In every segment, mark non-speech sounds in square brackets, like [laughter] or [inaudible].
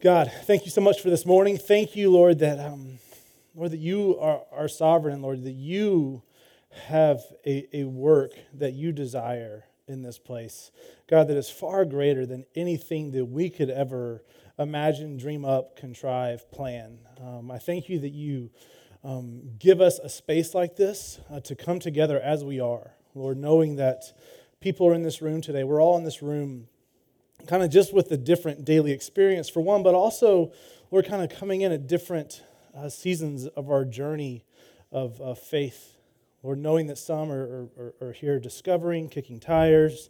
God, thank you so much for this morning. Thank you, Lord, that um, Lord that you are, are sovereign, and Lord that you have a, a work that you desire in this place. God, that is far greater than anything that we could ever imagine, dream up, contrive, plan. Um, I thank you that you um, give us a space like this uh, to come together as we are, Lord, knowing that people are in this room today. We're all in this room kind of just with the different daily experience for one, but also we're kind of coming in at different uh, seasons of our journey of uh, faith. Lord, knowing that some are, are, are here discovering, kicking tires,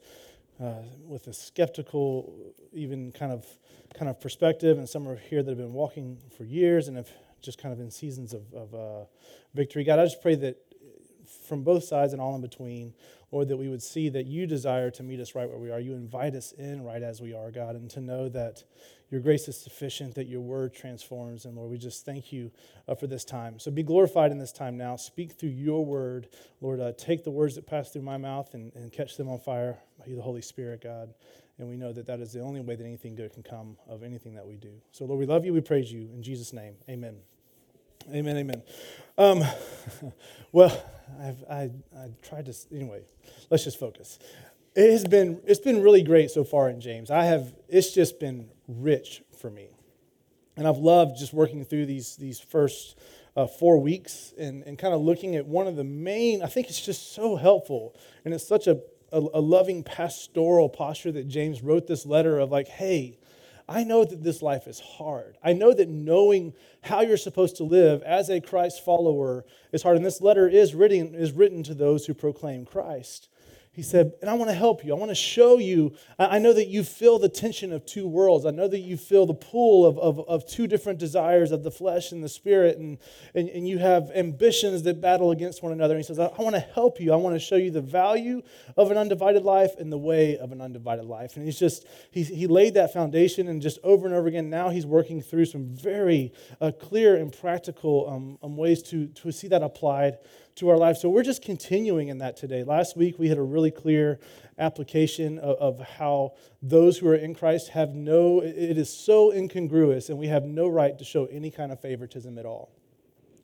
uh, with a skeptical, even kind of kind of perspective, and some are here that have been walking for years and have just kind of in seasons of, of uh, victory. God, I just pray that from both sides and all in between, Lord, that we would see that you desire to meet us right where we are. You invite us in right as we are, God, and to know that your grace is sufficient, that your word transforms. And Lord, we just thank you uh, for this time. So be glorified in this time now. Speak through your word. Lord, uh, take the words that pass through my mouth and, and catch them on fire by the Holy Spirit, God. And we know that that is the only way that anything good can come of anything that we do. So, Lord, we love you. We praise you. In Jesus' name, amen. Amen, amen. Um, [laughs] well, I've, I, I tried to, anyway, let's just focus. It has been, it's been really great so far in James. I have, it's just been rich for me. And I've loved just working through these, these first uh, four weeks and, and kind of looking at one of the main, I think it's just so helpful. And it's such a, a, a loving pastoral posture that James wrote this letter of like, hey, I know that this life is hard. I know that knowing how you're supposed to live as a Christ follower is hard. And this letter is written, is written to those who proclaim Christ. He said, and I want to help you. I want to show you. I know that you feel the tension of two worlds. I know that you feel the pull of, of, of two different desires of the flesh and the spirit, and, and, and you have ambitions that battle against one another. And he says, I, want to help you. I want to show you the value of an undivided life and the way of an undivided life. And he's just, he, he laid that foundation, and just over and over again, now he's working through some very uh, clear and practical um, um, ways to, to see that applied to our lives. So we're just continuing in that today. Last week we had a really clear application of, of, how those who are in Christ have no, it is so incongruous, and we have no right to show any kind of favoritism at all.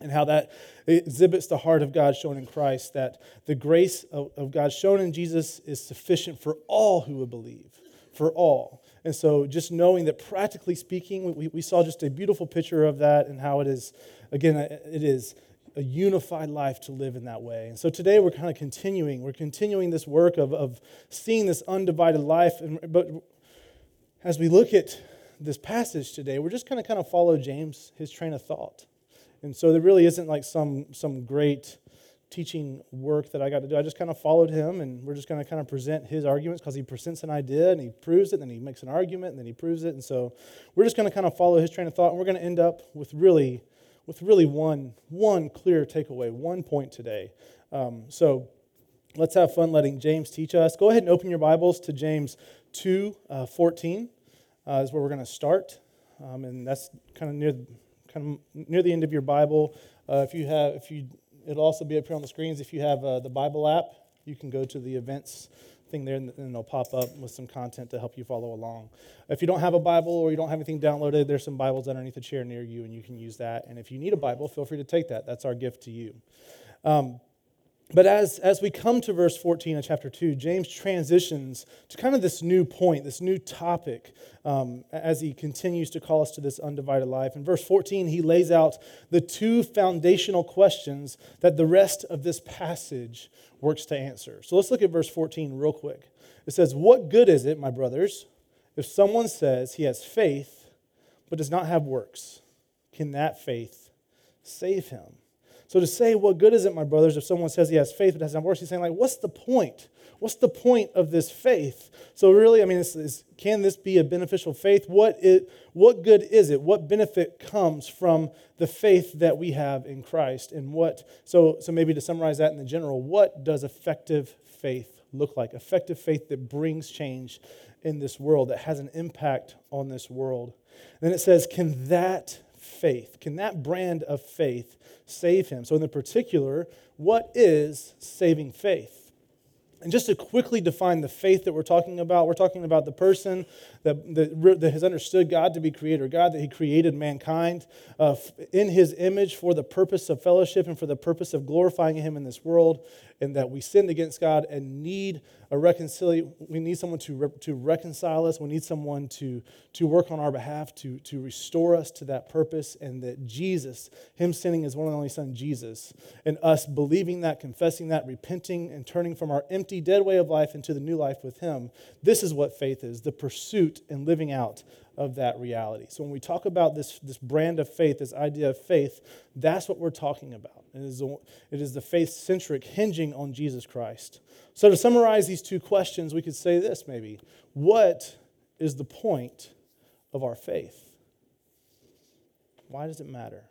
And how that exhibits the heart of God shown in Christ, that the grace of, of God shown in Jesus is sufficient for all who would believe, for all. And so, just knowing that practically speaking, we, we saw just a beautiful picture of that and how it is, again, it is a unified life to live in that way. And so today we're kind of continuing. We're continuing this work of, of seeing this undivided life. And, but as we look at this passage today, we're just going to kind of follow James, his train of thought. And so there really isn't like some, some great teaching work that I got to do. I just kind of followed him, and we're just going to kind of present his arguments because he presents an idea and he proves it, and then he makes an argument, and then he proves it. And so we're just going to kind of follow his train of thought, and we're going to end up with really with really one, one clear takeaway, one point today. Um, so let's have fun letting James teach us. Go ahead and open your Bibles to James 2 uh, 14, uh, is where we're going to start. Um, and that's kind of near, kind of near the end of your Bible. Uh, if you have, if you, it'll also be up here on the screens. If you have uh, the Bible app, you can go to the events thing there, and it'll pop up with some content to help you follow along. If you don't have a Bible or you don't have anything downloaded, there's some Bibles underneath the chair near you, and you can use that. And if you need a Bible, feel free to take that. That's our gift to you. Um, but as, as we come to verse 14 of chapter 2, James transitions to kind of this new point, this new topic, um, as he continues to call us to this undivided life. In verse 14, he lays out the two foundational questions that the rest of this passage works to answer. So let's look at verse 14 real quick. It says, What good is it, my brothers, if someone says he has faith but does not have works? Can that faith save him? So to say, what good is it, my brothers, if someone says he has faith but doesn't have works, he's saying, like, what's the point? What's the point of this faith? So really, I mean, it's, it's, can this be a beneficial faith? What, it, what good is it? What benefit comes from the faith that we have in Christ? And what, so, so maybe to summarize that in the general, what does effective faith look like? Effective faith that brings change in this world, that has an impact on this world. And then it says, can that faith, can that brand of faith save him. So, in the particular, what is saving faith? And just to quickly define the faith that we're talking about, we're talking about the person that, that, that has understood God to be creator God, that he created mankind uh, in his image for the purpose of fellowship and for the purpose of glorifying him in this world, and that we sinned against God and need a reconciliation. We need someone to, re- to reconcile us. We need someone to, to work on our behalf to, to restore us to that purpose, and that Jesus, him sending his one and only son, Jesus, and us believing that, confessing that, repenting, and turning from our empty, dead way of life into the new life with him. This is what faith is the pursuit and living out of that reality. So when we talk about this, this brand of faith, this idea of faith, that's what we're talking about. It is, a, it is the faith centric, hinging on Jesus Christ. So to summarize these two questions, we could say this maybe What is the point of our faith? Why does it matter?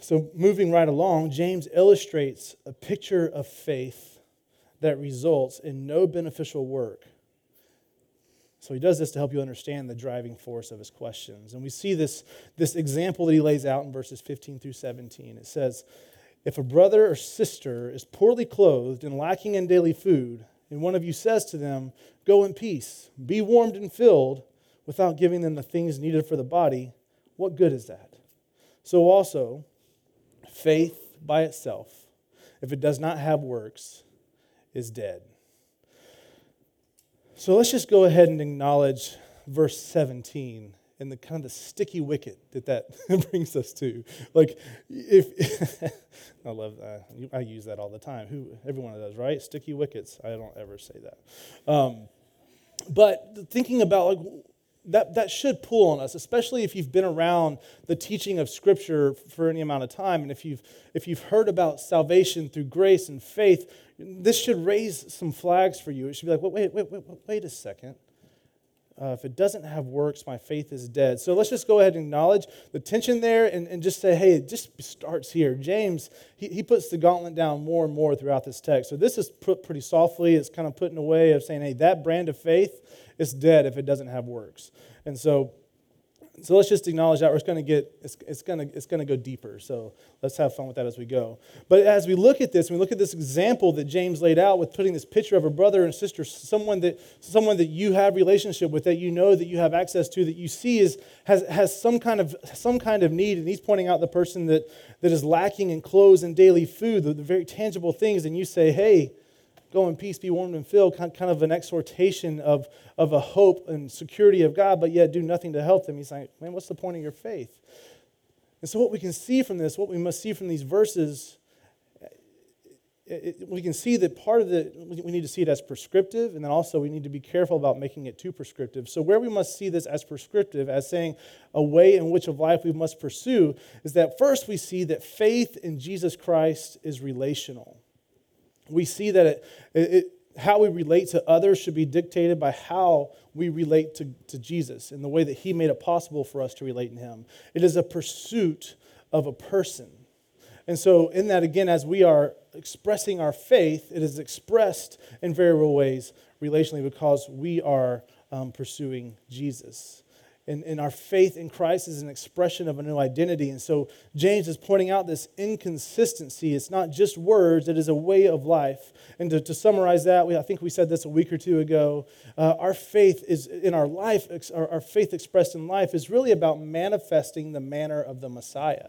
So, moving right along, James illustrates a picture of faith that results in no beneficial work so he does this to help you understand the driving force of his questions. And we see this, this example that he lays out in verses 15 through 17. It says, If a brother or sister is poorly clothed and lacking in daily food, and one of you says to them, Go in peace, be warmed and filled, without giving them the things needed for the body, what good is that? So also, faith by itself, if it does not have works, is dead. So let's just go ahead and acknowledge verse 17 and the kind of the sticky wicket that that [laughs] brings us to. Like, if [laughs] I love that, I use that all the time. Who everyone does, right? Sticky wickets. I don't ever say that. Um, but thinking about like that, that should pull on us, especially if you've been around the teaching of Scripture for any amount of time, and if you've if you've heard about salvation through grace and faith, this should raise some flags for you. It should be like, wait, wait, wait, wait, a second. Uh, if it doesn't have works, my faith is dead. So let's just go ahead and acknowledge the tension there and, and just say, hey, it just starts here. James, he, he puts the gauntlet down more and more throughout this text. So this is put pretty softly. It's kind of put in a way of saying, hey, that brand of faith is dead if it doesn't have works. And so so let's just acknowledge that. we're going to get it's, it's going to it's going to go deeper. So let's have fun with that as we go. But as we look at this, we look at this example that James laid out with putting this picture of a brother and sister, someone that someone that you have relationship with, that you know that you have access to, that you see is has has some kind of some kind of need, and he's pointing out the person that that is lacking in clothes and daily food, the, the very tangible things, and you say, hey Go in peace, be warmed and filled, kind of an exhortation of, of a hope and security of God, but yet do nothing to help them. He's like, man, what's the point of your faith? And so, what we can see from this, what we must see from these verses, it, it, we can see that part of the, we need to see it as prescriptive, and then also we need to be careful about making it too prescriptive. So, where we must see this as prescriptive, as saying a way in which of life we must pursue, is that first we see that faith in Jesus Christ is relational we see that it, it, how we relate to others should be dictated by how we relate to, to Jesus and the way that He made it possible for us to relate in Him. It is a pursuit of a person. And so, in that, again, as we are expressing our faith, it is expressed in very real ways relationally because we are um, pursuing Jesus and, and our faith in Christ is an expression of a new identity. And so James is pointing out this inconsistency. It's not just words, it is a way of life. And to, to summarize that, we, I think we said this a week or two ago. Uh, our faith is in our life, our, our faith expressed in life is really about manifesting the manner of the Messiah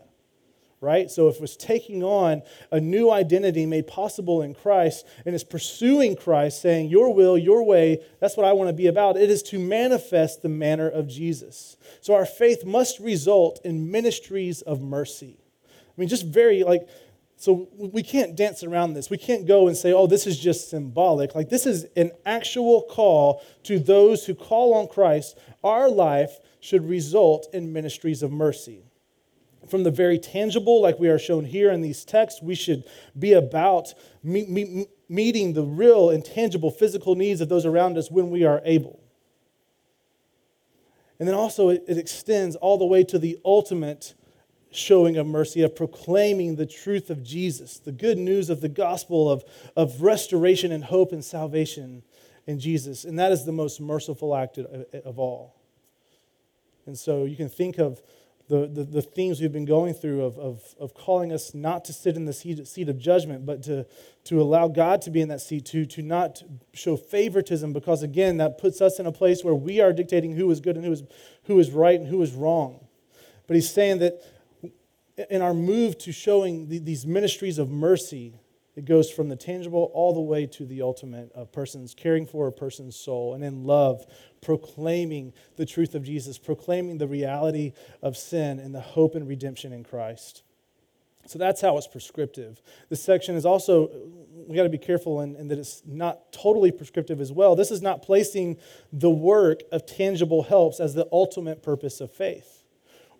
right? So if it's taking on a new identity made possible in Christ and is pursuing Christ, saying, Your will, your way, that's what I want to be about, it is to manifest the manner of Jesus. So our faith must result in ministries of mercy. I mean, just very like, so we can't dance around this. We can't go and say, oh, this is just symbolic. Like, this is an actual call to those who call on Christ. Our life should result in ministries of mercy from the very tangible, like we are shown here in these texts, we should be about me- me- meeting the real and tangible physical needs of those around us when we are able. And then also, it, it extends all the way to the ultimate showing of mercy, of proclaiming the truth of Jesus, the good news of the gospel of, of restoration and hope and salvation in Jesus. And that is the most merciful act of, of all. And so you can think of the, the, the themes we've been going through of, of, of calling us not to sit in the seat, of judgment, but to, to allow God to be in that seat, to, to not show favoritism, because again, that puts us in a place where we are dictating who is good and who is, who is right and who is wrong. But he's saying that in our move to showing the, these ministries of mercy, it goes from the tangible all the way to the ultimate of persons caring for a person's soul and in love, proclaiming the truth of Jesus, proclaiming the reality of sin and the hope and redemption in Christ. So that's how it's prescriptive. This section is also, we got to be careful in, in, that it's not totally prescriptive as well. This is not placing the work of tangible helps as the ultimate purpose of faith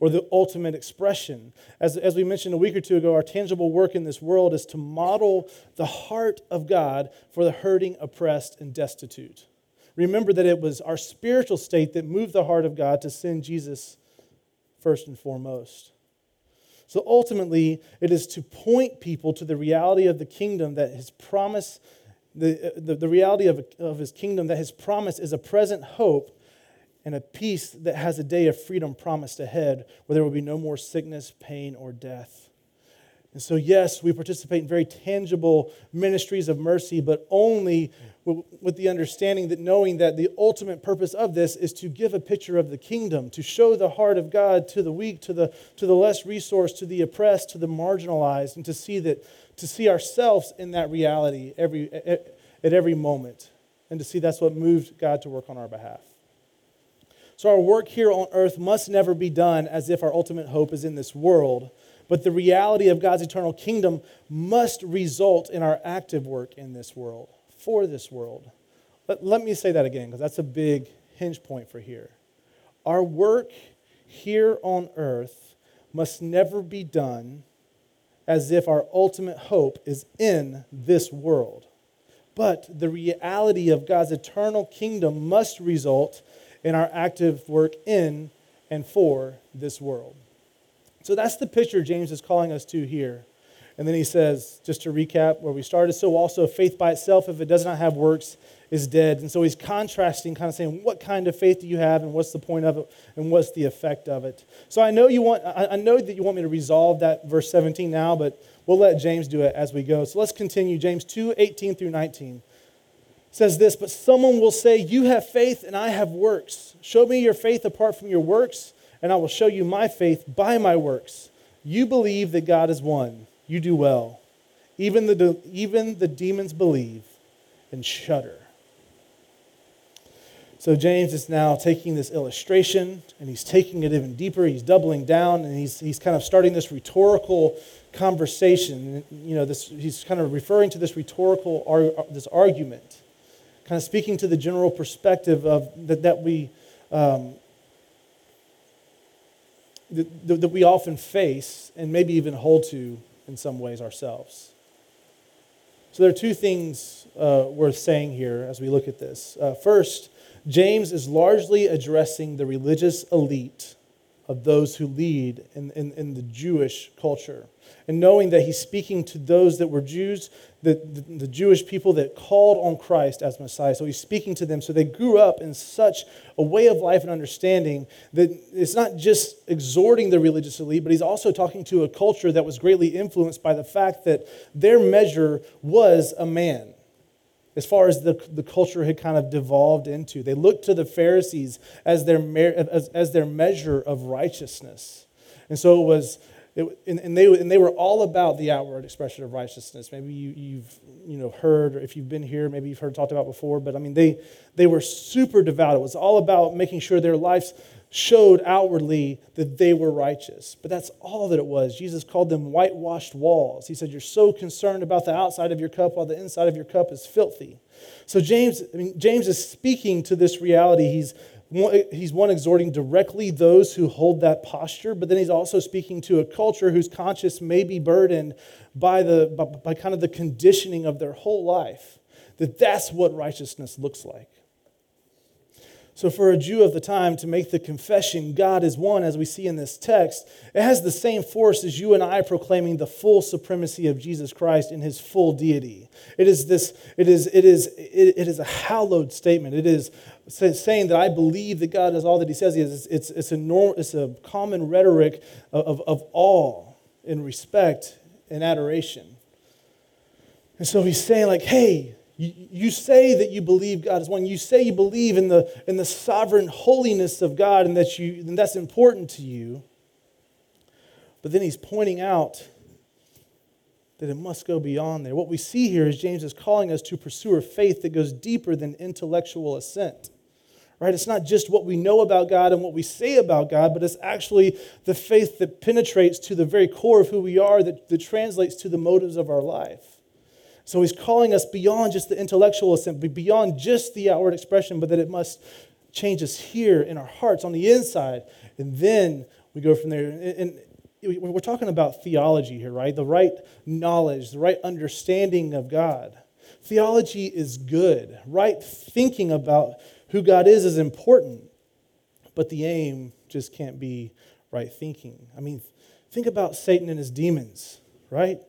or the ultimate expression. As, as we mentioned a week or two ago, our tangible work in this world is to model the heart of God for the hurting, oppressed, and destitute. Remember that it was our spiritual state that moved the heart of God to send Jesus first and foremost. So ultimately, it is to point people to the reality of the kingdom that his promise, the, the, the reality of, of his kingdom, that his promise is a present hope and a peace that has a day of freedom promised ahead where there will be no more sickness, pain, or death. And so, yes, we participate in very tangible ministries of mercy, but only with the understanding that knowing that the ultimate purpose of this is to give a picture of the kingdom, to show the heart of God to the weak, to the, to the less resourced, to the oppressed, to the marginalized, and to see that to see ourselves in that reality every, at, at every moment, and to see that's what moved God to work on our behalf. So, our work here on earth must never be done as if our ultimate hope is in this world, but the reality of God's eternal kingdom must result in our active work in this world, for this world. But let me say that again, because that's a big hinge point for here. Our work here on earth must never be done as if our ultimate hope is in this world. But the reality of God's eternal kingdom must result in our active work in and for this world. So that's the picture James is calling us to here. And then he says, just to recap where we started, so also faith by itself, if it does not have works, is dead. And so he's contrasting, kind of saying, what kind of faith do you have, and what's the point of it, and what's the effect of it? So I know you want, I know that you want me to resolve that verse 17 now, but we'll let James do it as we go. So let's continue. James 2, 18 through 19 says this, but someone will say, You have faith and I have works. Show me your faith apart from your works, and I will show you my faith by my works. You believe that God is one. You do well. Even the, even the demons believe and shudder. So James is now taking this illustration and he's taking it even deeper. He's doubling down and he's, he's kind of starting this rhetorical conversation. You know, this, he's kind of referring to this rhetorical this argument kind of speaking to the general perspective of that, that we um, that, that we often face and maybe even hold to in some ways ourselves. So there are two things uh, worth saying here as we look at this. Uh, first, James is largely addressing the religious elite of those who lead in, in, in the Jewish culture. And knowing that he's speaking to those that were Jews, the, the, the, Jewish people that called on Christ as Messiah. So he's speaking to them. So they grew up in such a way of life and understanding that it's not just exhorting the religious elite, but he's also talking to a culture that was greatly influenced by the fact that their measure was a man as far as the, the culture had kind of devolved into. They looked to the Pharisees as their, as, as their measure of righteousness. And so it was, it, and, and, they, and they were all about the outward expression of righteousness. Maybe you, you've you know, heard, or if you've been here, maybe you've heard talked about before, but I mean, they, they were super devout. It was all about making sure their lives showed outwardly that they were righteous. But that's all that it was. Jesus called them whitewashed walls. He said, You're so concerned about the outside of your cup while the inside of your cup is filthy. So James, I mean, James is speaking to this reality. He's he's one exhorting directly those who hold that posture, but then he's also speaking to a culture whose conscience may be burdened by the by, by kind of the conditioning of their whole life. That that's what righteousness looks like. So, for a Jew of the time to make the confession, God is one, as we see in this text, it has the same force as you and I proclaiming the full supremacy of Jesus Christ in his full deity. It is, this, it is, it is, it, is a hallowed statement. It is saying that I believe that God is all that he says he is. It's, it's, a, norm, it's a common rhetoric of, of, of awe and respect and adoration. And so he's saying, like, hey, you, you say that you believe God is one. You say you believe in the, in the sovereign holiness of God and that you, and that's important to you. But then he's pointing out that it must go beyond there. What we see here is James is calling us to pursue a faith that goes deeper than intellectual assent. Right? It's not just what we know about God and what we say about God, but it's actually the faith that penetrates to the very core of who we are, that, that translates to the motives of our life. So he's calling us beyond just the intellectual assent, beyond just the outward expression, but that it must change us here in our hearts, on the inside. And then we go from there. And we're talking about theology here, right? The right knowledge, the right understanding of God. Theology is good. Right thinking about who God is is important, but the aim just can't be right thinking. I mean, think about Satan and his demons, right?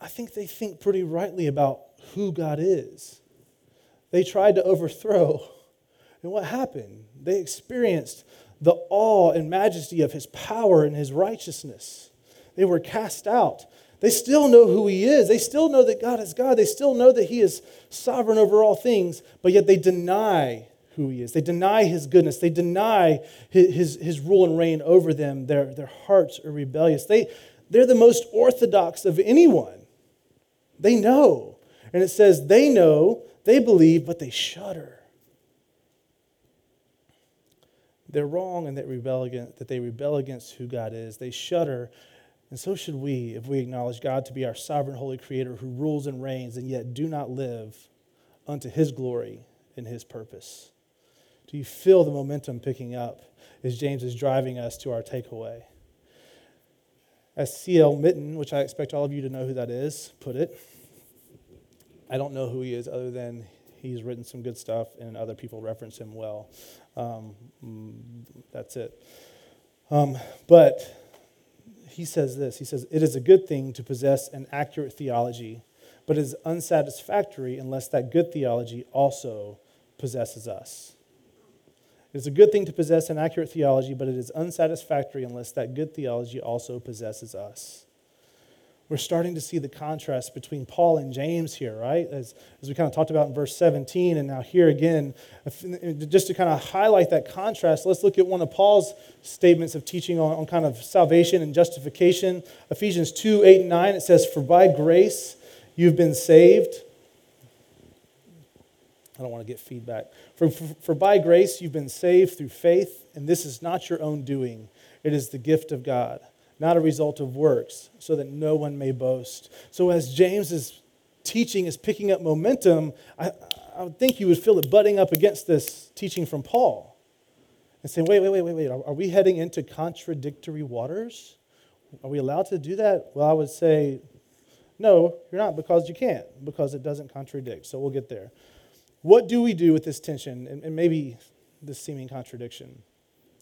I think they think pretty rightly about who God is. They tried to overthrow, and what happened? They experienced the awe and majesty of his power and his righteousness. They were cast out. They still know who he is. They still know that God is God. They still know that he is sovereign over all things, but yet they deny who he is. They deny his goodness. They deny his, his, his rule and reign over them. Their, their hearts are rebellious. They, they're the most orthodox of anyone. They know. And it says they know, they believe, but they shudder. They're wrong and they rebel against, that they rebel against who God is. They shudder, and so should we if we acknowledge God to be our sovereign, holy creator who rules and reigns and yet do not live unto his glory and his purpose. Do you feel the momentum picking up as James is driving us to our takeaway? As C.L. Mitton, which I expect all of you to know who that is, put it, I don't know who he is other than he's written some good stuff and other people reference him well. Um, mm, that's it. Um, but he says this He says, It is a good thing to possess an accurate theology, but it is unsatisfactory unless that good theology also possesses us. It is a good thing to possess an accurate theology, but it is unsatisfactory unless that good theology also possesses us. We're starting to see the contrast between Paul and James here, right? As, as we kind of talked about in verse 17, and now here again. Just to kind of highlight that contrast, let's look at one of Paul's statements of teaching on, on kind of salvation and justification. Ephesians 2 8 and 9, it says, For by grace you've been saved I don't want to get feedback. For, for, for, by grace you've been saved through faith, and this is not your own doing. It is the gift of God, not a result of works, so that no one may boast. So as James's teaching is picking up momentum, I, I would think you would feel it butting up against this teaching from Paul. And saying, wait, wait, wait, wait, wait, are, are we heading into contradictory waters? Are we allowed to do that? Well, I would say, no, you're not because you can't, because it doesn't contradict. So we'll get there. What do we do with this tension and, and maybe this seeming contradiction?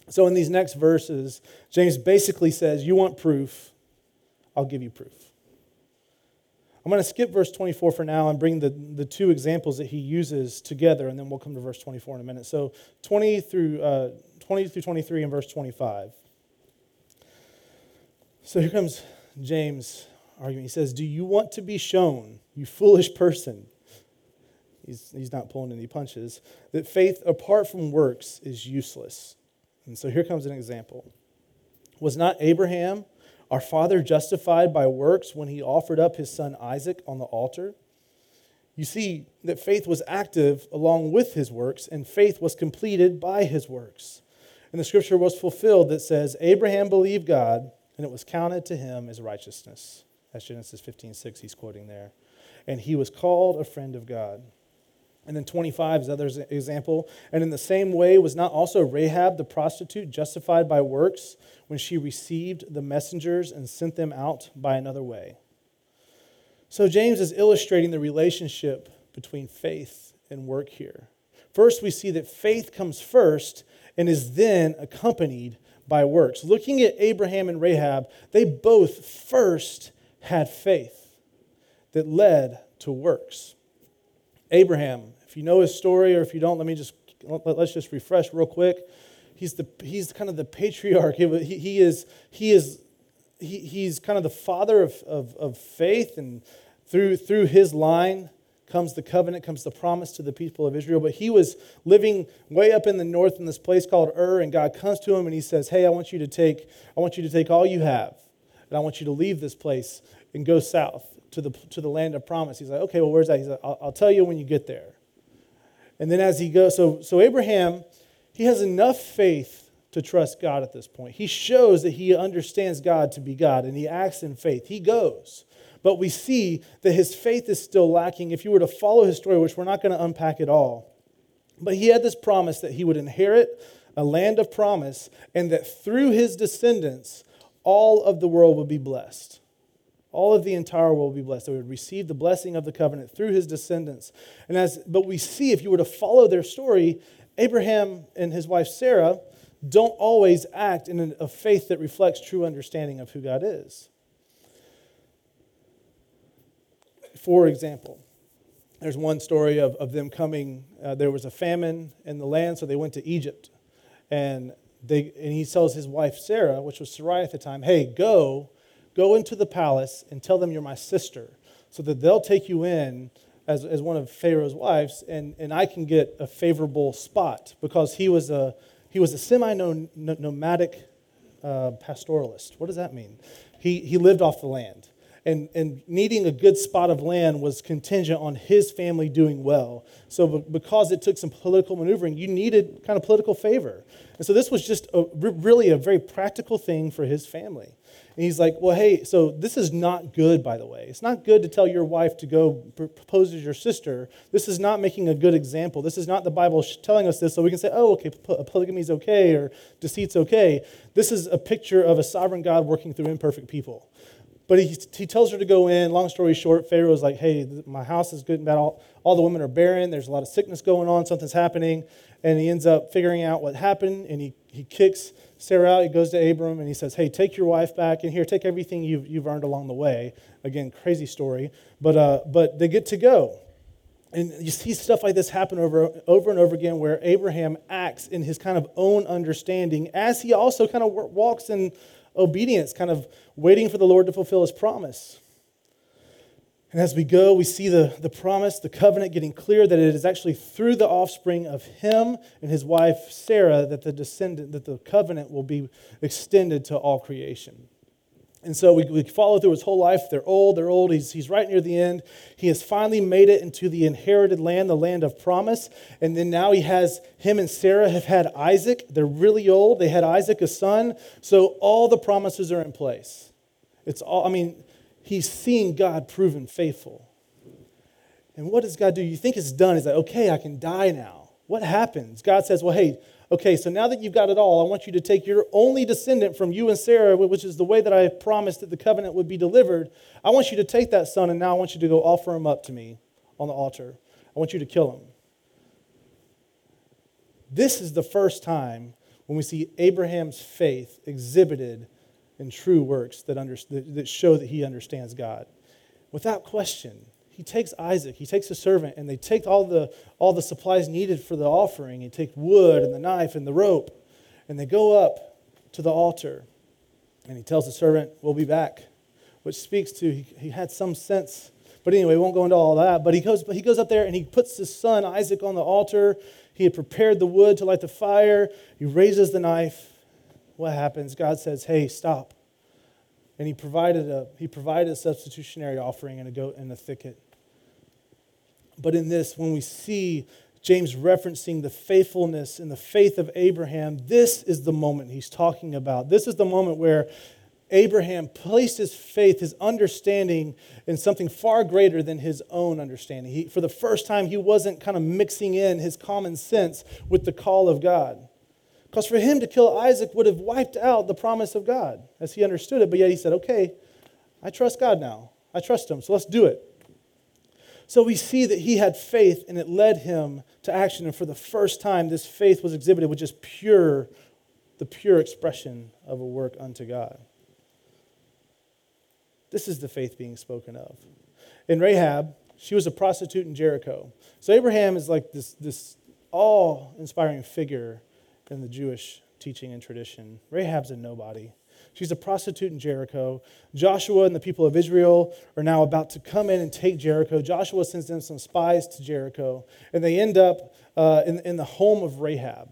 So, in these next verses, James basically says, You want proof? I'll give you proof. I'm going to skip verse 24 for now and bring the, the two examples that he uses together, and then we'll come to verse 24 in a minute. So, 20 through, uh, 20 through 23 and verse 25. So, here comes James' argument. He says, Do you want to be shown, you foolish person? He's, he's not pulling any punches, that faith apart from works is useless. And so here comes an example. Was not Abraham, our father, justified by works when he offered up his son Isaac on the altar? You see that faith was active along with his works, and faith was completed by his works. And the scripture was fulfilled that says, Abraham believed God, and it was counted to him as righteousness. That's Genesis 15 6, he's quoting there. And he was called a friend of God. And then 25 is another example. And in the same way, was not also Rahab the prostitute justified by works when she received the messengers and sent them out by another way? So James is illustrating the relationship between faith and work here. First, we see that faith comes first and is then accompanied by works. Looking at Abraham and Rahab, they both first had faith that led to works. Abraham, if you know his story or if you don't, let me just let's just refresh real quick. He's the he's kind of the patriarch. He, he is he is he, he's kind of the father of, of, of faith, and through through his line, comes the covenant, comes the promise to the people of Israel. But he was living way up in the north in this place called Ur, and God comes to him and he says, Hey, I want you to take, I want you to take all you have, and I want you to leave this place and go south to the, to the land of promise. He's like, Okay, well, where's that? He's like, I'll, I'll tell you when you get there. And then as he goes, so, so Abraham, he has enough faith to trust God at this point. He shows that he understands God to be God and he acts in faith. He goes. But we see that his faith is still lacking. If you were to follow his story, which we're not going to unpack at all, but he had this promise that he would inherit a land of promise and that through his descendants, all of the world would be blessed. All of the entire world will be blessed. They would receive the blessing of the covenant through his descendants. And as, but we see, if you were to follow their story, Abraham and his wife Sarah don't always act in a faith that reflects true understanding of who God is. For example, there's one story of, of them coming, uh, there was a famine in the land, so they went to Egypt. And, they, and he tells his wife Sarah, which was Sarai at the time, hey, go, go into the palace and tell them you're my sister, so that they'll take you in as, as one of Pharaoh's wives, and, and I can get a favorable spot because he was a, he was a semi nomadic uh, pastoralist. What does that mean? He, he lived off the land and, and needing a good spot of land was contingent on his family doing well. So, because it took some political maneuvering, you needed kind of political favor. And so, this was just a, really a very practical thing for his family. And he's like, Well, hey, so this is not good, by the way. It's not good to tell your wife to go propose to your sister. This is not making a good example. This is not the Bible telling us this so we can say, Oh, okay, polygamy is okay or deceit's okay. This is a picture of a sovereign God working through imperfect people. But he, he tells her to go in. Long story short, Pharaoh's like, hey, my house is good and bad. All, all the women are barren. There's a lot of sickness going on. Something's happening. And he ends up figuring out what happened. And he, he kicks Sarah out. He goes to Abram and he says, hey, take your wife back. And here, take everything you've, you've earned along the way. Again, crazy story. But, uh, but they get to go. And you see stuff like this happen over, over and over again where Abraham acts in his kind of own understanding as he also kind of walks in obedience, kind of waiting for the Lord to fulfill his promise. And as we go, we see the, the promise, the covenant getting clear that it is actually through the offspring of him and his wife Sarah that the descendant, that the covenant will be extended to all creation. And so we, we follow through his whole life. They're old, they're old. He's, he's right near the end. He has finally made it into the inherited land, the land of promise. And then now he has, him and Sarah have had Isaac. They're really old. They had Isaac, a son. So all the promises are in place. It's all, I mean, he's seeing God proven faithful. And what does God do? You think it's done. He's like, okay, I can die now. What happens? God says, well, hey, okay, so now that you've got it all, I want you to take your only descendant from you and Sarah, which is the way that I promised that the covenant would be delivered. I want you to take that son, and now I want you to go offer him up to me on the altar. I want you to kill him. This is the first time when we see Abraham's faith exhibited in true works that, under, that show that he understands God. Without question, he takes Isaac, he takes a servant, and they take all the, all the supplies needed for the offering. He takes wood and the knife and the rope, and they go up to the altar. And he tells the servant, We'll be back, which speaks to he, he had some sense. But anyway, we won't go into all that. But he goes, but he goes up there and he puts his son Isaac on the altar. He had prepared the wood to light the fire. He raises the knife. What happens? God says, Hey, stop. And he provided a, he provided a substitutionary offering and a goat in a thicket. But in this, when we see James referencing the faithfulness and the faith of Abraham, this is the moment he's talking about. This is the moment where Abraham placed his faith, his understanding, in something far greater than his own understanding. He, for the first time, he wasn't kind of mixing in his common sense with the call of God. Because for him to kill Isaac would have wiped out the promise of God as he understood it, but yet he said, okay, I trust God now. I trust him, so let's do it. So we see that he had faith and it led him to action. And for the first time, this faith was exhibited, which is pure, the pure expression of a work unto God. This is the faith being spoken of. In Rahab, she was a prostitute in Jericho. So Abraham is like this, this awe inspiring figure in the Jewish teaching and tradition. Rahab's a nobody. She's a prostitute in Jericho. Joshua and the people of Israel are now about to come in and take Jericho. Joshua sends them some spies to Jericho, and they end up uh, in, in the home of Rahab.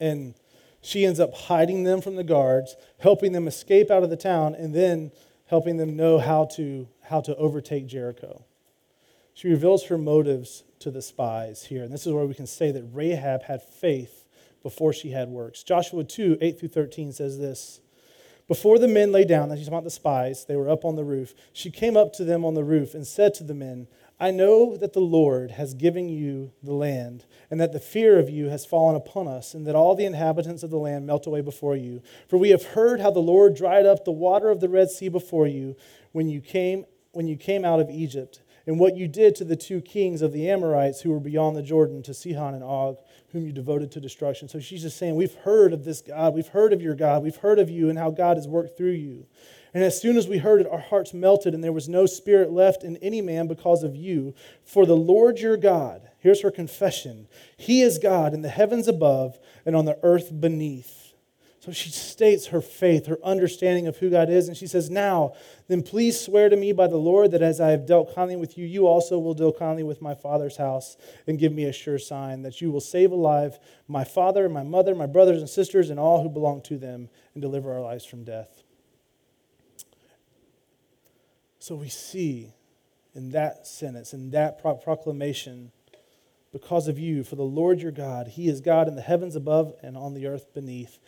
And she ends up hiding them from the guards, helping them escape out of the town, and then helping them know how to, how to overtake Jericho. She reveals her motives to the spies here. And this is where we can say that Rahab had faith before she had works. Joshua 2 8 through 13 says this Before the men lay down, that she's about the spies, they were up on the roof. She came up to them on the roof and said to the men, I know that the Lord has given you the land, and that the fear of you has fallen upon us, and that all the inhabitants of the land melt away before you. For we have heard how the Lord dried up the water of the Red Sea before you when you came, when you came out of Egypt, and what you did to the two kings of the Amorites who were beyond the Jordan, to Sihon and Og, whom you devoted to destruction. So she's just saying, We've heard of this God, we've heard of your God, we've heard of you and how God has worked through you. And as soon as we heard it, our hearts melted, and there was no spirit left in any man because of you. For the Lord your God, here's her confession He is God in the heavens above and on the earth beneath. So she states her faith, her understanding of who God is, and she says, Now, then please swear to me by the Lord that as I have dealt kindly with you, you also will deal kindly with my father's house, and give me a sure sign that you will save alive my father, my mother, my brothers and sisters, and all who belong to them, and deliver our lives from death. So we see in that sentence, in that proclamation, because of you, for the Lord your God, He is God in the heavens above and on the earth beneath.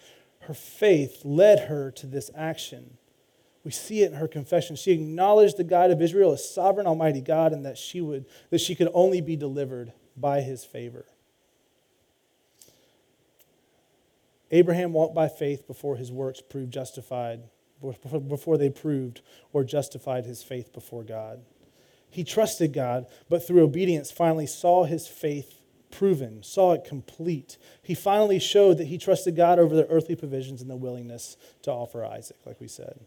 Her faith led her to this action. We see it in her confession. She acknowledged the God of Israel as sovereign, almighty God, and that she would that she could only be delivered by his favor. Abraham walked by faith before his works proved justified before they proved or justified his faith before God. He trusted God, but through obedience finally saw his faith proven, saw it complete. He finally showed that he trusted God over the earthly provisions and the willingness to offer Isaac, like we said.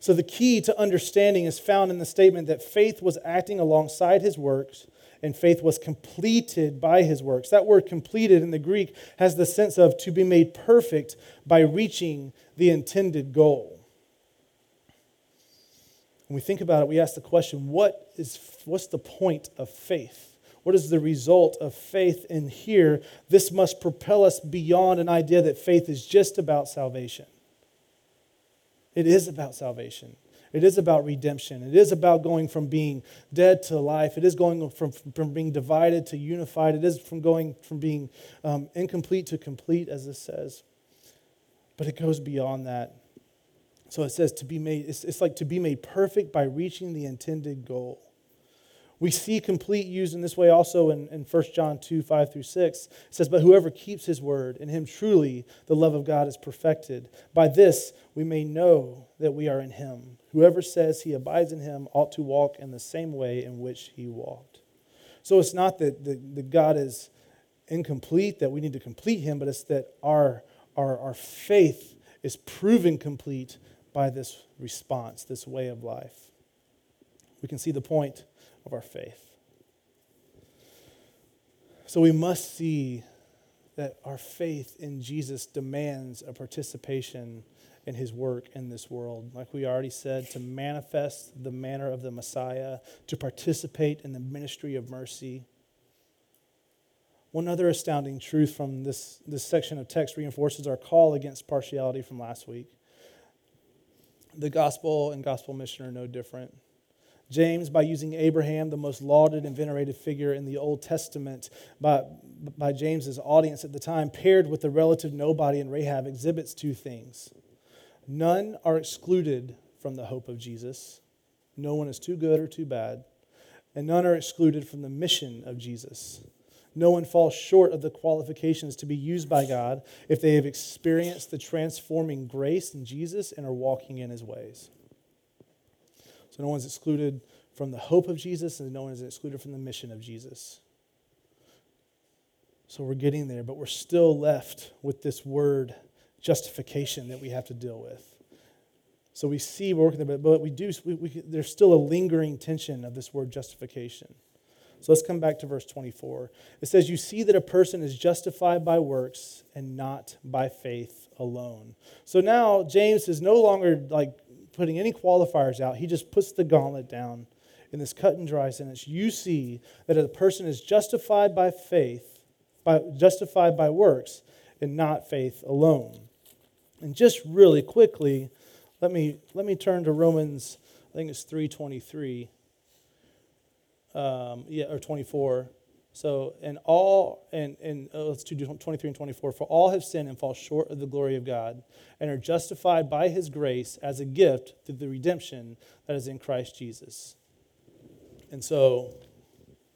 So the key to understanding is found in the statement that faith was acting alongside his works and faith was completed by his works. That word completed in the Greek has the sense of to be made perfect by reaching the intended goal when we think about it, we ask the question what is, what's the point of faith? What is the result of faith in here? This must propel us beyond an idea that faith is just about salvation. It is about salvation. It is about redemption. It is about going from being dead to life. It is going from, from being divided to unified. It is from going from being um, incomplete to complete, as this says. But it goes beyond that. So it says to be made, it's, it's like to be made perfect by reaching the intended goal. We see complete used in this way also in, in 1 John 2 5 through 6. It says, But whoever keeps his word, in him truly the love of God is perfected. By this we may know that we are in him. Whoever says he abides in him ought to walk in the same way in which he walked. So it's not that, that, that God is incomplete, that we need to complete him, but it's that our, our, our faith is proven complete by this response, this way of life. We can see the point of our faith. So we must see that our faith in Jesus demands a participation in his work in this world. Like we already said, to manifest the manner of the Messiah, to participate in the ministry of mercy. One other astounding truth from this, this section of text reinforces our call against partiality from last week the gospel and gospel mission are no different. James, by using Abraham, the most lauded and venerated figure in the Old Testament, by, by James's audience at the time, paired with the relative nobody in Rahab, exhibits two things. None are excluded from the hope of Jesus. No one is too good or too bad. And none are excluded from the mission of Jesus. No one falls short of the qualifications to be used by God if they have experienced the transforming grace in Jesus and are walking in his ways. So no one's excluded from the hope of Jesus, and no one is excluded from the mission of Jesus. So we're getting there, but we're still left with this word justification that we have to deal with. So we see we're working there, but we do, we, we, there's still a lingering tension of this word justification. So let's come back to verse 24. It says, You see that a person is justified by works and not by faith alone. So now James is no longer like putting any qualifiers out. He just puts the gauntlet down in this cut and dry sentence. You see that a person is justified by faith, by, justified by works, and not faith alone. And just really quickly, let me, let me turn to Romans, I think it's 323, um, yeah, or 24. So, and all, and, and uh, let's do 23 and 24. For all have sinned and fall short of the glory of God, and are justified by his grace as a gift through the redemption that is in Christ Jesus. And so,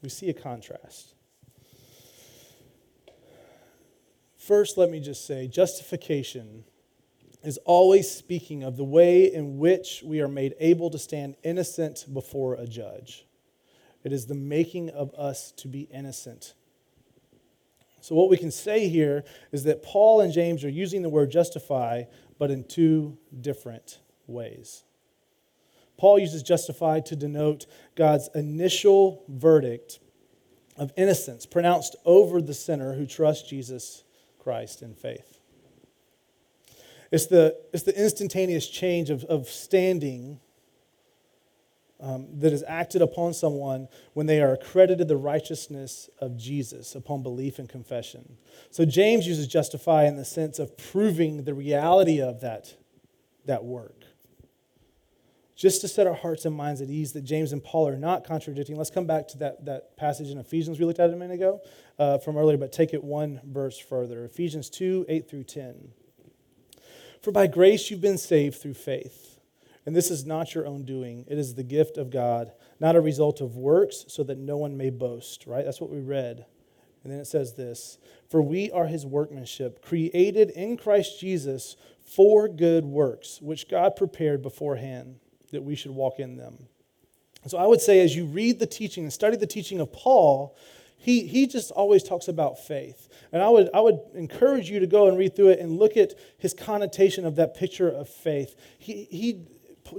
we see a contrast. First, let me just say justification is always speaking of the way in which we are made able to stand innocent before a judge. It is the making of us to be innocent. So, what we can say here is that Paul and James are using the word justify, but in two different ways. Paul uses justify to denote God's initial verdict of innocence pronounced over the sinner who trusts Jesus Christ in faith. It's the, it's the instantaneous change of, of standing um, that is acted upon someone when they are accredited the righteousness of Jesus upon belief and confession. So James uses justify in the sense of proving the reality of that, that work. Just to set our hearts and minds at ease that James and Paul are not contradicting, let's come back to that, that passage in Ephesians we looked at a minute ago uh, from earlier, but take it one verse further. Ephesians 2 8 through 10. For by grace you've been saved through faith. And this is not your own doing, it is the gift of God, not a result of works, so that no one may boast, right? That's what we read. And then it says this For we are his workmanship, created in Christ Jesus for good works, which God prepared beforehand that we should walk in them. So I would say, as you read the teaching and study the teaching of Paul, he, he just always talks about faith. And I would, I would encourage you to go and read through it and look at his connotation of that picture of faith. He, he,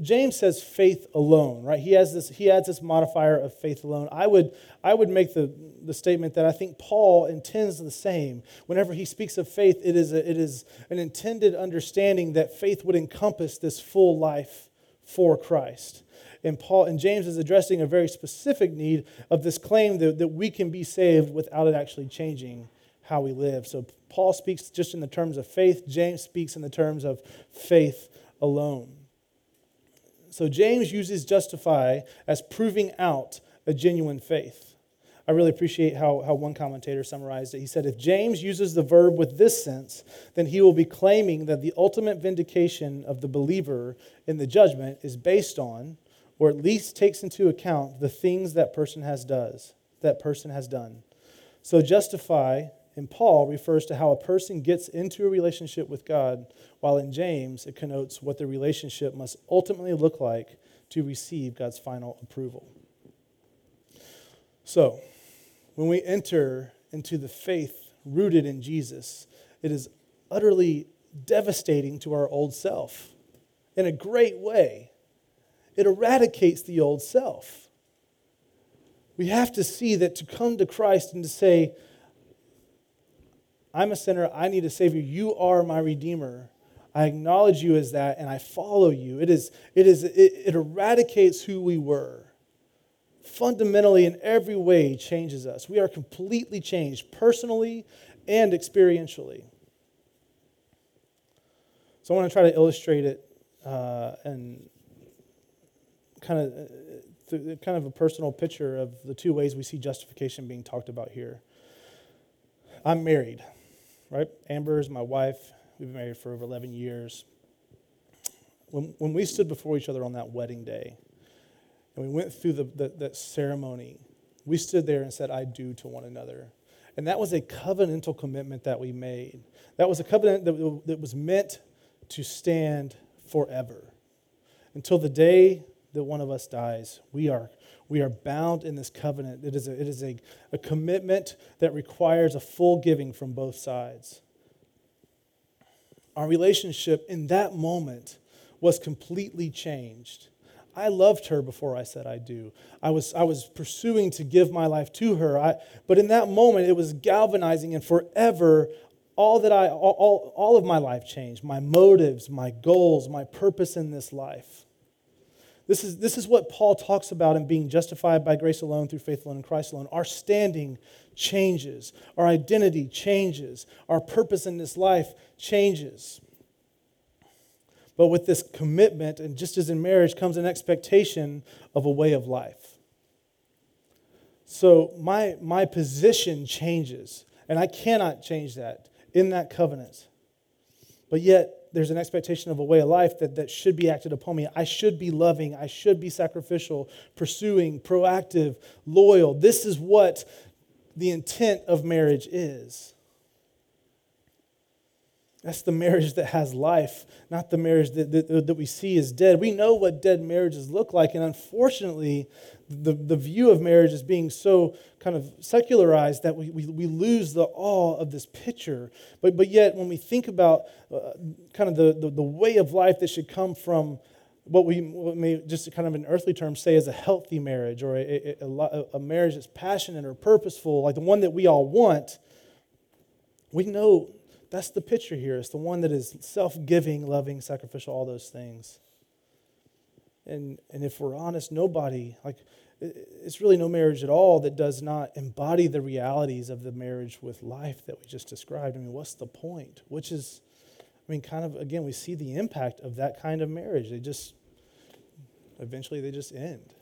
James says faith alone, right? He, has this, he adds this modifier of faith alone. I would, I would make the, the statement that I think Paul intends the same. Whenever he speaks of faith, it is, a, it is an intended understanding that faith would encompass this full life for Christ and Paul and James is addressing a very specific need of this claim that, that we can be saved without it actually changing how we live. So Paul speaks just in the terms of faith, James speaks in the terms of faith alone. So James uses justify as proving out a genuine faith. I really appreciate how, how one commentator summarized it. He said, If James uses the verb with this sense, then he will be claiming that the ultimate vindication of the believer in the judgment is based on or at least takes into account the things that person has does that person has done so justify in paul refers to how a person gets into a relationship with god while in james it connotes what the relationship must ultimately look like to receive god's final approval so when we enter into the faith rooted in jesus it is utterly devastating to our old self in a great way it eradicates the old self. We have to see that to come to Christ and to say, I'm a sinner, I need a Savior, you are my Redeemer. I acknowledge you as that and I follow you. It, is, it, is, it, it eradicates who we were. Fundamentally, in every way, changes us. We are completely changed personally and experientially. So I want to try to illustrate it uh, and kind of uh, kind of a personal picture of the two ways we see justification being talked about here. I'm married, right? Amber is my wife. We've been married for over 11 years. When, when we stood before each other on that wedding day, and we went through the, the, that ceremony, we stood there and said, I do to one another. And that was a covenantal commitment that we made. That was a covenant that, that was meant to stand forever until the day that one of us dies, we are, We are bound in this covenant. It is, a, it is a, a commitment that requires a full giving from both sides. Our relationship in that moment was completely changed. I loved her before I said I do. I was, I was pursuing to give my life to her. I, but in that moment, it was galvanizing, and forever, all that I, all, all, all of my life changed my motives, my goals, my purpose in this life. This is, this is what Paul talks about in being justified by grace alone through faith alone in Christ alone. Our standing changes, our identity changes, our purpose in this life changes. But with this commitment, and just as in marriage, comes an expectation of a way of life. So my, my position changes, and I cannot change that in that covenant. But yet, there's an expectation of a way of life that, that should be acted upon me. I should be loving. I should be sacrificial, pursuing, proactive, loyal. This is what the intent of marriage is. That's the marriage that has life, not the marriage that, that, that we see as dead. We know what dead marriages look like, and unfortunately, the, the view of marriage is being so kind of secularized that we, we, we lose the awe of this picture. But, but yet, when we think about uh, kind of the, the, the, way of life that should come from what we may just kind of in earthly terms say is a healthy marriage or a, a, a marriage that's passionate or purposeful, like the one that we all want, we know that's the picture here. It's the one that is self giving, loving, sacrificial, all those things. And, and if we're honest, nobody, like, it's really no marriage at all that does not embody the realities of the marriage with life that we just described. I mean, what's the point? Which is, I mean, kind of, again, we see the impact of that kind of marriage. They just, eventually, they just end.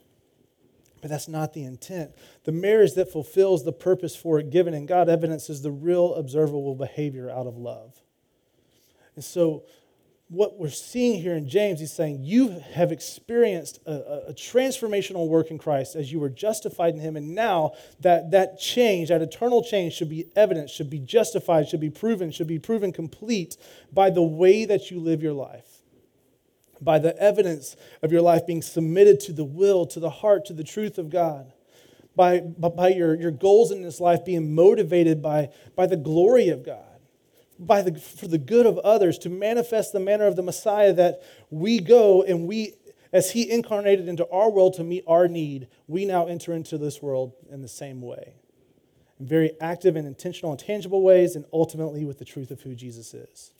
But that's not the intent. The marriage that fulfills the purpose for it given in God evidences the real observable behavior out of love. And so, what we're seeing here in James, he's saying, You have experienced a, a, transformational work in Christ as you were justified in him. And now that, that change, that eternal change, should be evident, should be justified, should be proven, should be proven complete by the way that you live your life by the evidence of your life being submitted to the will, to the heart, to the truth of God, by, by your, your goals in this life being motivated by, by the glory of God, by the, for the good of others, to manifest the manner of the Messiah that we go and we, as He incarnated into our world to meet our need, we now enter into this world in the same way. In very active and intentional and tangible ways, and ultimately with the truth of who Jesus is.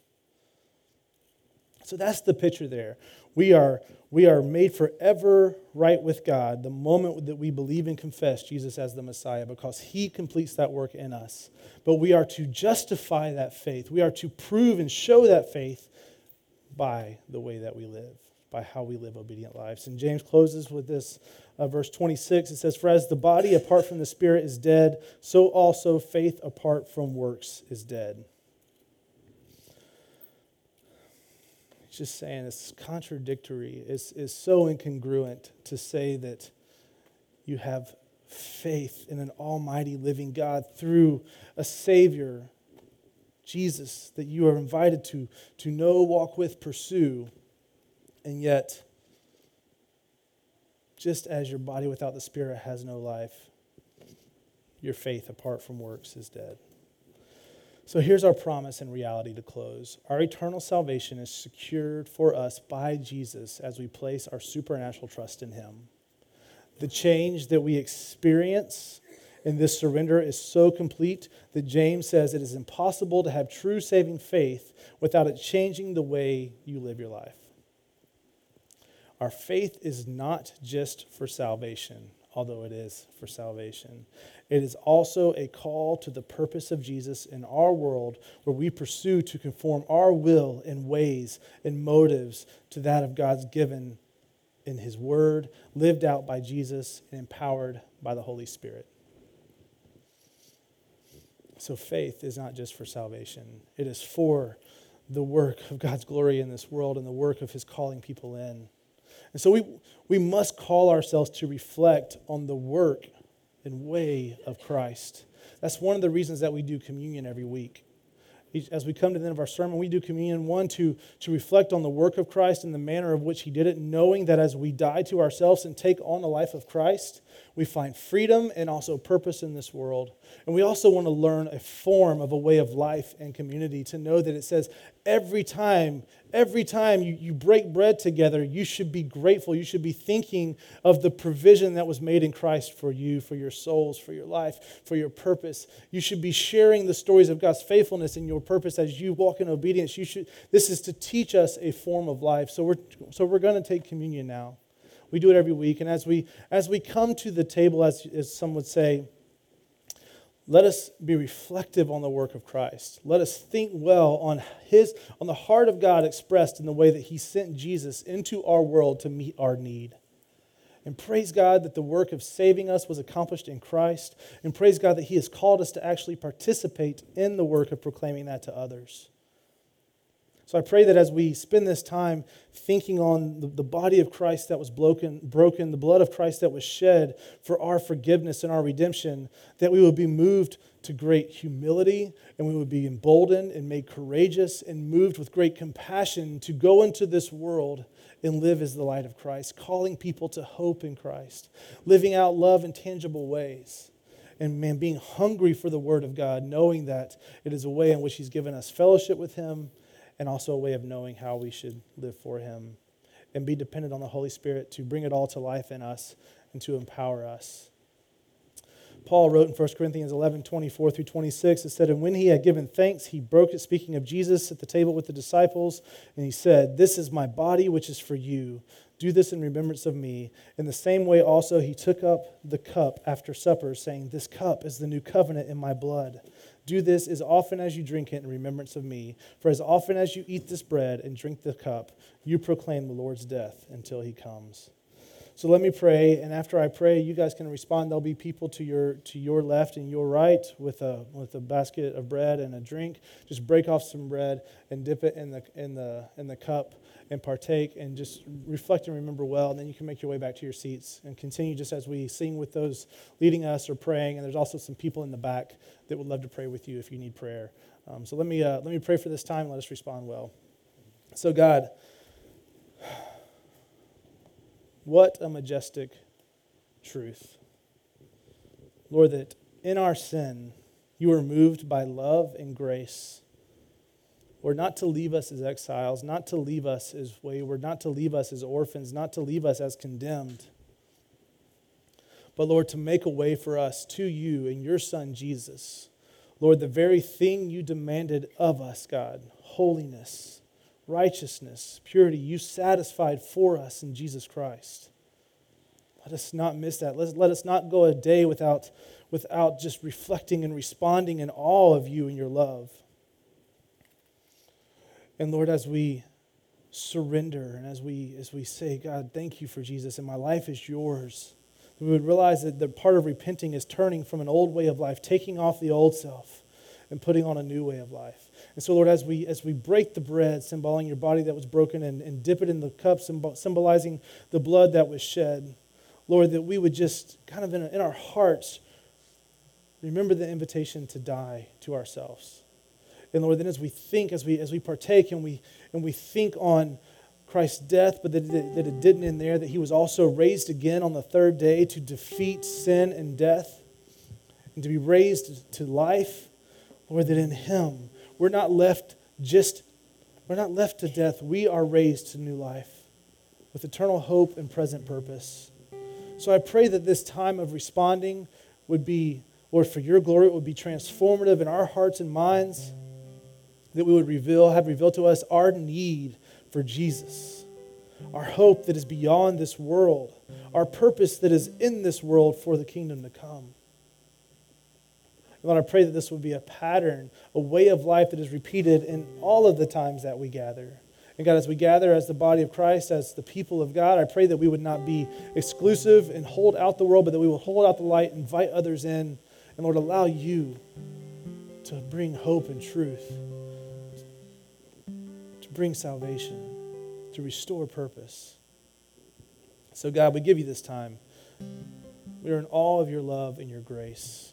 So that's the picture there. We are, we are made forever right with God the moment that we believe and confess Jesus as the Messiah because he completes that work in us. But we are to justify that faith. We are to prove and show that faith by the way that we live, by how we live obedient lives. And James closes with this uh, verse 26. It says, For as the body apart from the spirit is dead, so also faith apart from works is dead. Just saying it's contradictory, it's, it's so incongruent to say that you have faith in an almighty living God through a Savior, Jesus, that you are invited to, to know, walk with, pursue, and yet, just as your body without the Spirit has no life, your faith apart from works is dead. So here's our promise and reality to close. Our eternal salvation is secured for us by Jesus as we place our supernatural trust in Him. The change that we experience in this surrender is so complete that James says it is impossible to have true saving faith without it changing the way you live your life. Our faith is not just for salvation, although it is for salvation. It is also a call to the purpose of Jesus in our world where we pursue to conform our will and ways and motives to that of God's given in His Word, lived out by Jesus, and empowered by the Holy Spirit. So faith is not just for salvation, it is for the work of God's glory in this world and the work of His calling people in. And so we, we must call ourselves to reflect on the work and way of Christ. That's one of the reasons that we do communion every week. as we come to the end of our sermon, we do communion, one, to, to reflect on the work of Christ and the manner of which he did it, knowing that as we die to ourselves and take on the life of Christ, we find freedom and also purpose in this world. And we also want to learn a form of a way of life and community to know that it says every time, every time you, you break bread together, you should be grateful. You should be thinking of the provision that was made in Christ for you, for your souls, for your life, for your purpose. You should be sharing the stories of God's faithfulness and your purpose as you walk in obedience. You should, this is to teach us a form of life. So we're, so we're going to take communion now. We do it every week. And as we, as we come to the table, as, as some would say, let us be reflective on the work of Christ. Let us think well on his on the heart of God expressed in the way that he sent Jesus into our world to meet our need. And praise God that the work of saving us was accomplished in Christ. And praise God that he has called us to actually participate in the work of proclaiming that to others. So I pray that as we spend this time thinking on the, the, body of Christ that was broken, broken, the blood of Christ that was shed for our forgiveness and our redemption, that we would be moved to great humility and we would be emboldened and made courageous and moved with great compassion to go into this world and live as the light of Christ, calling people to hope in Christ, living out love in tangible ways. And man, being hungry for the Word of God, knowing that it is a way in which He's given us fellowship with Him and also a way of knowing how we should live for Him and be dependent on the Holy Spirit to bring it all to life in us and to empower us. Paul wrote in 1 Corinthians 11, 24 through 26, it said, And when he had given thanks, he broke it, speaking of Jesus at the table with the disciples, and he said, This is my body, which is for you. Do this in remembrance of me. In the same way, also, he took up the cup after supper, saying, This cup is the new covenant in my blood. Do this as often as you drink it in remembrance of me. For as often as you eat this bread and drink the cup, you proclaim the Lord's death until he comes. So let me pray, and after I pray, you guys can respond. There'll be people to your to your left and your right with a with a basket of bread and a drink. Just break off some bread and dip it in the in the in the cup and partake and just reflect and remember well. And then you can make your way back to your seats and continue just as we sing with those leading us or praying. And there's also some people in the back that would love to pray with you if you need prayer. Um, so let me, uh, let me pray for this time. Let us respond well. So, God, what a majestic truth. Lord, that in our sin, you are moved by love and grace or not to leave us as exiles, not to leave us as wayward, not to leave us as orphans, not to leave us as condemned. But Lord, to make a way for us to you and your Son Jesus. Lord, the very thing you demanded of us, God, holiness, righteousness, purity, you satisfied for us in Jesus Christ. Let us not miss that. Let, let us not go a day without, without just reflecting and responding in awe of you and your love. And Lord, as we surrender and as we as we say, God, thank you for Jesus, and my life is yours, we would realize that the part of repenting is turning from an old way of life, taking off the old self, and putting on a new way of life. And so, Lord, as we as we break the bread, symbolizing your body that was broken, and, and dip it in the cup, symbolizing the blood that was shed, Lord, that we would just kind of in, in our hearts remember the invitation to die to ourselves. And Lord, then as we think, as we, as we partake and we, and we think on Christ's death, but that it, that it didn't end there, that he was also raised again on the third day to defeat sin and death and to be raised to life, Lord, that in him we're not left just, we're not left to death. We are raised to new life with eternal hope and present purpose. So I pray that this time of responding would be, Lord, for your glory, it would be transformative in our hearts and minds that we would reveal, have revealed to us our need for Jesus, our hope that is beyond this world, our purpose that is in this world for the kingdom to come. Lord, I pray that this would be a pattern, a way of life that is repeated in all of the times that we gather. And God, as we gather as the body of Christ, as the people of God, I pray that we would not be exclusive and hold out the world, but that we will hold out the light, invite others in, and Lord, allow you to bring hope and truth to bring salvation, to restore purpose. So, God, we give you this time. We are in awe of your love and your grace.